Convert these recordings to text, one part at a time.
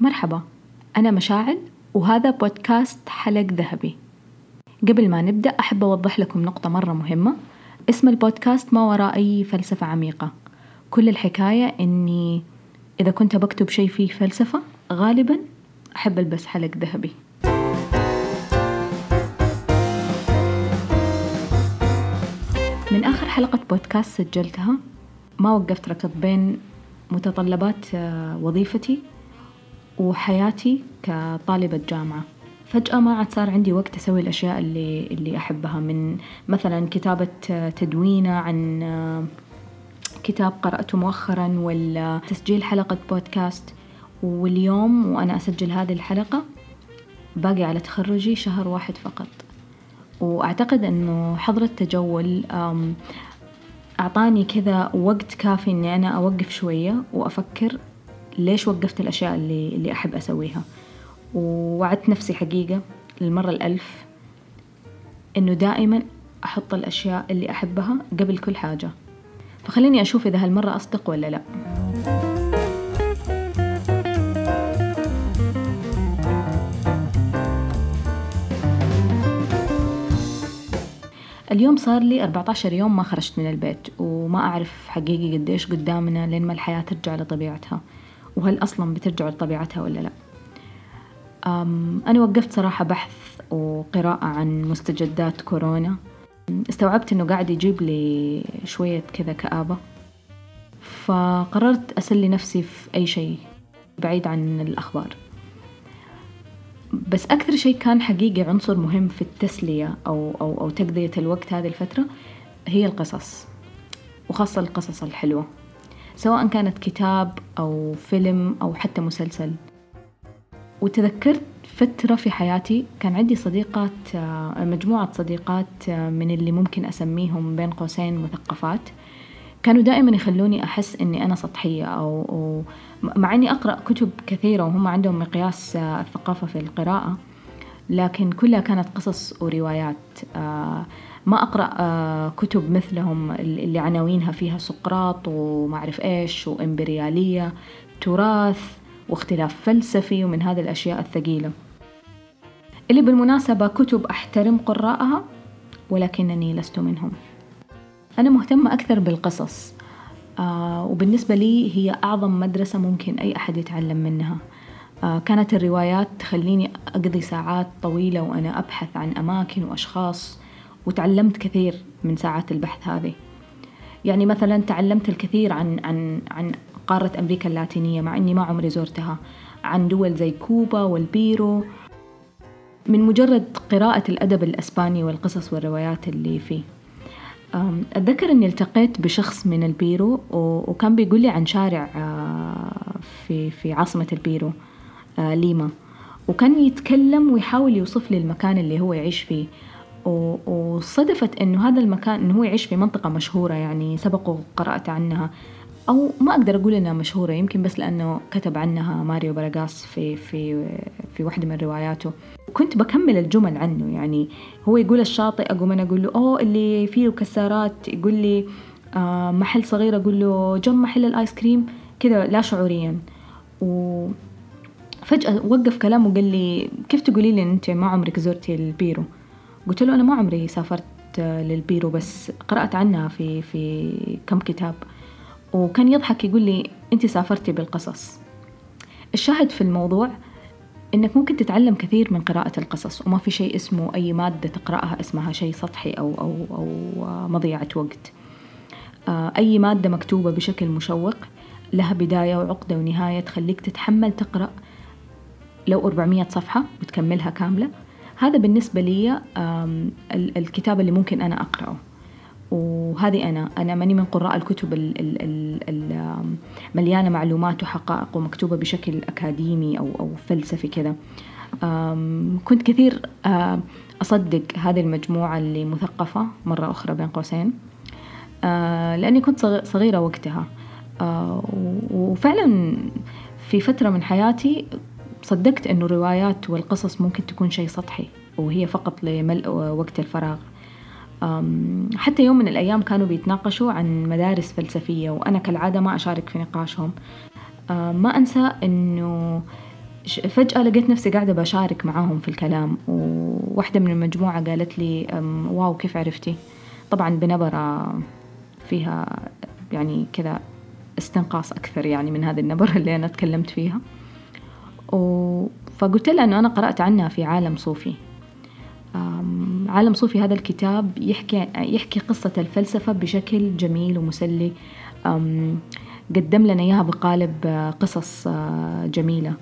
مرحبا أنا مشاعل وهذا بودكاست حلق ذهبي. قبل ما نبدأ أحب أوضح لكم نقطة مرة مهمة. اسم البودكاست ما وراء أي فلسفة عميقة. كل الحكاية إني إذا كنت بكتب شيء فيه فلسفة غالبا أحب ألبس حلق ذهبي. من آخر حلقة بودكاست سجلتها ما وقفت ركض بين متطلبات وظيفتي وحياتي كطالبة جامعة. فجأة ما عاد صار عندي وقت أسوي الأشياء اللي اللي أحبها من مثلا كتابة تدوينة عن كتاب قرأته مؤخرا ولا تسجيل حلقة بودكاست. واليوم وأنا أسجل هذه الحلقة باقي على تخرجي شهر واحد فقط. وأعتقد أنه حظر التجول أعطاني كذا وقت كافي إني أنا أوقف شوية وأفكر ليش وقفت الأشياء اللي, اللي أحب أسويها؟ ووعدت نفسي حقيقة للمرة الألف إنه دائما أحط الأشياء اللي أحبها قبل كل حاجة. فخليني أشوف إذا هالمرة أصدق ولا لأ. اليوم صار لي 14 يوم ما خرجت من البيت وما أعرف حقيقي قديش قدامنا لين ما الحياة ترجع لطبيعتها. وهل أصلا بترجع لطبيعتها ولا لا. أنا وقفت صراحة بحث وقراءة عن مستجدات كورونا. استوعبت إنه قاعد يجيب لي شوية كذا كآبة. فقررت أسلي نفسي في أي شيء بعيد عن الأخبار. بس أكثر شيء كان حقيقي عنصر مهم في التسلية أو, أو, أو تقضية الوقت هذه الفترة هي القصص وخاصة القصص الحلوة. سواء كانت كتاب أو فيلم أو حتى مسلسل. وتذكرت فترة في حياتي كان عندي صديقات مجموعة صديقات من اللي ممكن أسميهم بين قوسين مثقفات. كانوا دائما يخلوني أحس إني أنا سطحية أو, أو مع إني أقرأ كتب كثيرة وهم عندهم مقياس الثقافة في القراءة لكن كلها كانت قصص وروايات. ما أقرأ كتب مثلهم اللي عناوينها فيها سقراط وما أعرف إيش وإمبريالية تراث واختلاف فلسفي ومن هذه الأشياء الثقيلة. اللي بالمناسبة كتب أحترم قراءها ولكنني لست منهم. أنا مهتمة أكثر بالقصص آه وبالنسبة لي هي أعظم مدرسة ممكن أي أحد يتعلم منها. آه كانت الروايات تخليني أقضي ساعات طويلة وأنا أبحث عن أماكن وأشخاص وتعلمت كثير من ساعات البحث هذه. يعني مثلا تعلمت الكثير عن عن عن قارة أمريكا اللاتينية مع إني ما عمري زرتها عن دول زي كوبا والبيرو. من مجرد قراءة الأدب الأسباني والقصص والروايات اللي فيه. أتذكر أني التقيت بشخص من البيرو وكان بيقول لي عن شارع في في عاصمة البيرو ليما. وكان يتكلم ويحاول يوصف لي المكان اللي هو يعيش فيه. وصدفت إنه هذا المكان إنه هو يعيش في منطقة مشهورة يعني سبق وقرأت عنها. أو ما أقدر أقول إنها مشهورة يمكن بس لأنه كتب عنها ماريو براغاس في في في واحدة من رواياته. كنت بكمل الجمل عنه يعني هو يقول الشاطئ أقوم أنا أقول له أوه اللي فيه كسارات يقول لي آه محل صغير. أقول له جنب محل الآيس كريم. كذا لا شعوريا. و فجأة وقف كلامه وقال لي كيف تقولي لي أنت ما عمرك زرتي البيرو؟ قلت له أنا ما عمري سافرت للبيرو بس قرأت عنها في في كم كتاب. وكان يضحك يقول لي أنت سافرتي بالقصص. الشاهد في الموضوع إنك ممكن تتعلم كثير من قراءة القصص وما في شيء اسمه أي مادة تقرأها اسمها شيء سطحي أو أو أو مضيعة وقت. أي مادة مكتوبة بشكل مشوق لها بداية وعقدة ونهاية تخليك تتحمل تقرأ لو 400 صفحة وتكملها كاملة. هذا بالنسبة لي الكتاب اللي ممكن أنا أقرأه. وهذه أنا أنا ماني من قراء الكتب المليانة معلومات وحقائق ومكتوبة بشكل أكاديمي أو أو فلسفي كذا. كنت كثير أصدق هذه المجموعة اللي مثقفة مرة أخرى بين قوسين. لأني كنت صغيرة وقتها. وفعلا في فترة من حياتي صدقت أنه الروايات والقصص ممكن تكون شيء سطحي وهي فقط لملء وقت الفراغ. حتى يوم من الأيام كانوا بيتناقشوا عن مدارس فلسفية وأنا كالعادة ما أشارك في نقاشهم. ما أنسى أنه فجأة لقيت نفسي قاعدة بشارك معاهم في الكلام وواحدة من المجموعة قالت لي واو كيف عرفتي؟ طبعا بنبرة فيها يعني كذا استنقاص أكثر يعني من هذه النبرة اللي أنا تكلمت فيها. و... فقلت لها أنه أنا قرأت عنها في عالم صوفي. عالم صوفي هذا الكتاب يحكي يحكي قصة الفلسفة بشكل جميل ومسلي. قدم لنا إياها بقالب قصص آه، جميلة.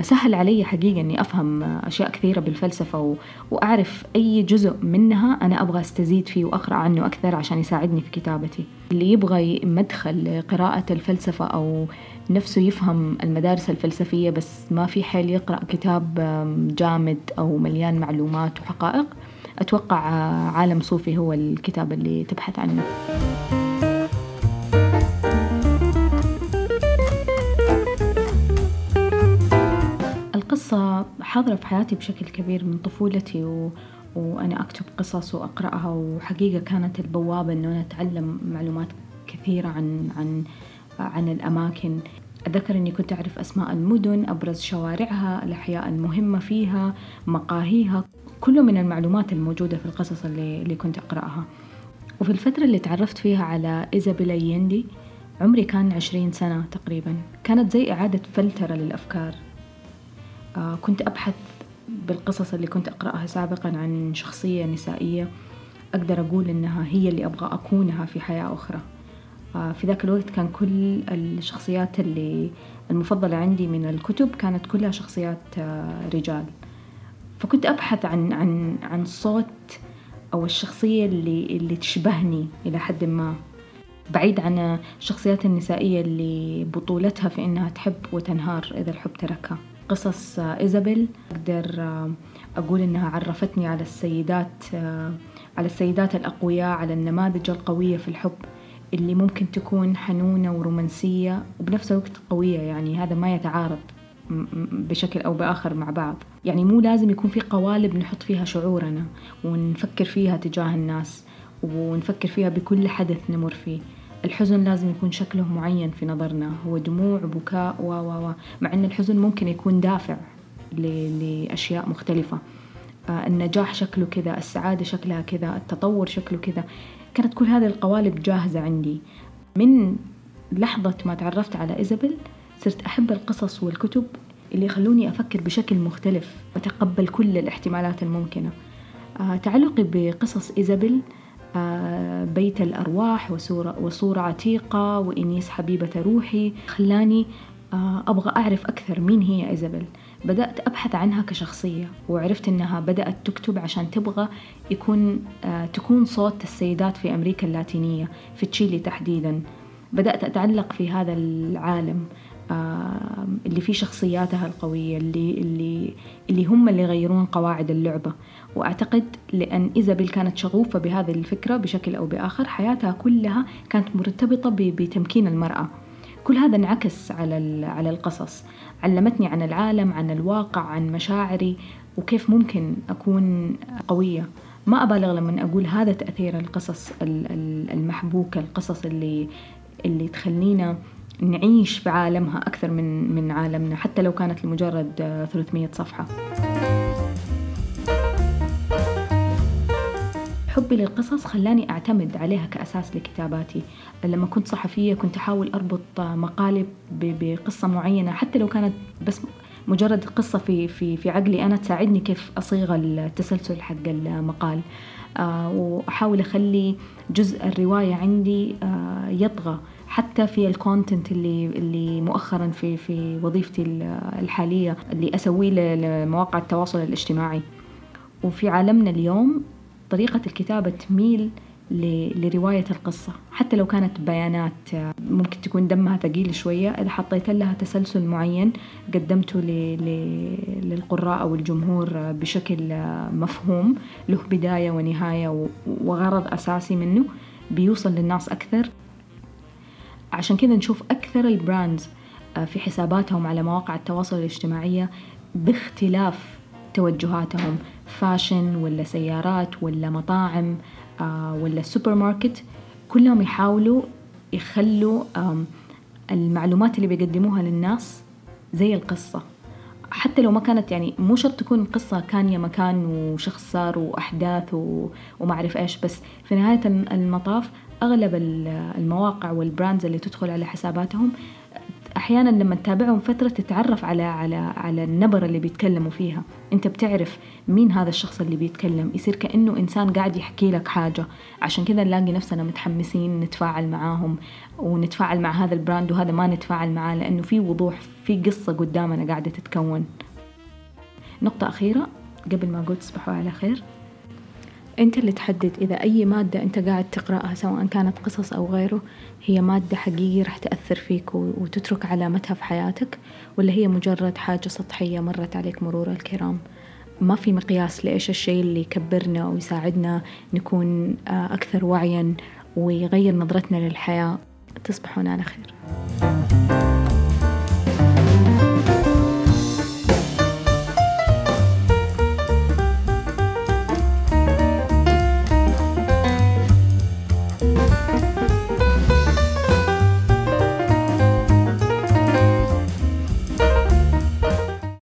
سهل علي حقيقة إني أفهم أشياء كثيرة بالفلسفة وأعرف أي جزء منها أنا أبغى أستزيد فيه وأقرأ عنه أكثر عشان يساعدني في كتابتي. اللي يبغى مدخل لقراءة الفلسفة أو نفسه يفهم المدارس الفلسفية بس ما في حيل يقرأ كتاب جامد أو مليان معلومات وحقائق أتوقع عالم صوفي هو الكتاب اللي تبحث عنه. حاضرة في حياتي بشكل كبير من طفولتي و... وأنا أكتب قصص وأقرأها وحقيقة كانت البوابة إنه أنا أتعلم معلومات كثيرة عن عن عن الأماكن. أتذكر أني كنت أعرف أسماء المدن أبرز شوارعها الأحياء المهمة فيها مقاهيها كله من المعلومات الموجودة في القصص اللي, اللي كنت أقرأها. وفي الفترة اللي تعرفت فيها على إيزابيلا يندي عمري كان عشرين سنة تقريبا. كانت زي إعادة فلترة للأفكار. كنت أبحث بالقصص اللي كنت أقرأها سابقا عن شخصية نسائية أقدر أقول إنها هي اللي أبغى أكونها في حياة أخرى. آه في ذاك الوقت كان كل الشخصيات اللي المفضلة عندي من الكتب كانت كلها شخصيات آه رجال. فكنت أبحث عن عن عن صوت أو الشخصية اللي اللي تشبهني إلى حد ما. بعيد عن الشخصيات النسائية اللي بطولتها في إنها تحب وتنهار إذا الحب تركها. قصص إيزابيل. أقدر أقول إنها عرفتني على السيدات على السيدات الأقوياء على النماذج القوية في الحب اللي ممكن تكون حنونة ورومانسية وبنفس الوقت قوية. يعني هذا ما يتعارض بشكل أو بآخر مع بعض. يعني مو لازم يكون في قوالب نحط فيها شعورنا ونفكر فيها تجاه الناس ونفكر فيها بكل حدث نمر فيه. الحزن لازم يكون شكله معين في نظرنا هو دموع بكاء و و و. مع أن الحزن ممكن يكون دافع لأشياء مختلفة. آه، النجاح شكله كذا السعادة شكلها كذا التطور شكله كذا. كانت كل هذه القوالب جاهزة عندي. من لحظة ما تعرفت على إيزابيل صرت أحب القصص والكتب اللي يخلوني أفكر بشكل مختلف وأتقبل كل الاحتمالات الممكنة. آه تعلقي بقصص إيزابيل بيت الأرواح وصورة, وصورة عتيقة وإنيس حبيبة روحي. خلاني آه أبغى أعرف أكثر مين هي إيزابيل. بدأت أبحث عنها كشخصية وعرفت أنها بدأت تكتب عشان تبغى يكون آه تكون صوت السيدات في أمريكا اللاتينية في تشيلي تحديدا. بدأت أتعلق في هذا العالم اللي فيه شخصياتها القوية اللي اللي اللي هم اللي يغيرون قواعد اللعبة. وأعتقد لأن إيزابيل كانت شغوفة بهذه الفكرة بشكل أو بآخر حياتها كلها كانت مرتبطة بتمكين المرأة. كل هذا انعكس على على القصص. علمتني عن العالم عن الواقع عن مشاعري وكيف ممكن أكون قوية. ما أبالغ لما أقول هذا تأثير القصص المحبوكة القصص اللي اللي تخلينا نعيش في عالمها أكثر من من عالمنا حتى لو كانت لمجرد 300 صفحة. حبي للقصص خلاني أعتمد عليها كأساس لكتاباتي. لما كنت صحفية كنت أحاول أربط مقالب بقصة معينة حتى لو كانت بس مجرد قصة في في في عقلي أنا تساعدني كيف أصيغ التسلسل حق المقال. آه وأحاول أخلي جزء الرواية عندي آه يطغى. حتى في الكونتنت اللي اللي مؤخرا في في وظيفتي الحالية اللي أسويه لمواقع التواصل الاجتماعي. وفي عالمنا اليوم طريقة الكتابة تميل لرواية القصة. حتى لو كانت بيانات ممكن تكون دمها ثقيل شوية. إذا حطيت لها تسلسل معين قدمته للقراء أو الجمهور بشكل مفهوم له بداية ونهاية وغرض أساسي منه بيوصل للناس أكثر. عشان كذا نشوف أكثر البراندز آه، في حساباتهم على مواقع التواصل الاجتماعية باختلاف توجهاتهم fashion ولا سيارات ولا مطاعم آه، ولا سوبر ماركت كلهم يحاولوا يخلوا المعلومات اللي بيقدموها للناس زي القصة حتى لو ما كانت يعني مو شرط تكون قصة كان يا مكان وشخص صار وأحداث. وما أعرف إيش بس في نهاية المطاف أغلب المواقع وال brands اللي تدخل على حساباتهم أحيانا لما تتابعهم فترة تتعرف على على على النبرة اللي بيتكلموا فيها. أنت بتعرف مين هذا الشخص اللي بيتكلم. يصير كأنه إنسان قاعد يحكي لك حاجة. عشان كذا نلاقي نفسنا متحمسين نتفاعل معاهم ونتفاعل مع هذا البراند وهذا ما نتفاعل معاه لأنه في وضوح في قصة قدامنا قاعدة تتكون. نقطة أخيرة قبل ما أقول تصبحوا على خير. أنت اللي تحدد إذا أي مادة أنت قاعد تقرأها سواء كانت قصص أو غيره هي مادة حقيقية راح تأثر فيك وتترك علامتها في حياتك ولا هي مجرد حاجة سطحية مرت عليك مرور الكرام؟ ما في مقياس لإيش الشيء اللي يكبرنا ويساعدنا نكون آه، أكثر وعيا ويغير نظرتنا للحياة. تصبحون على خير.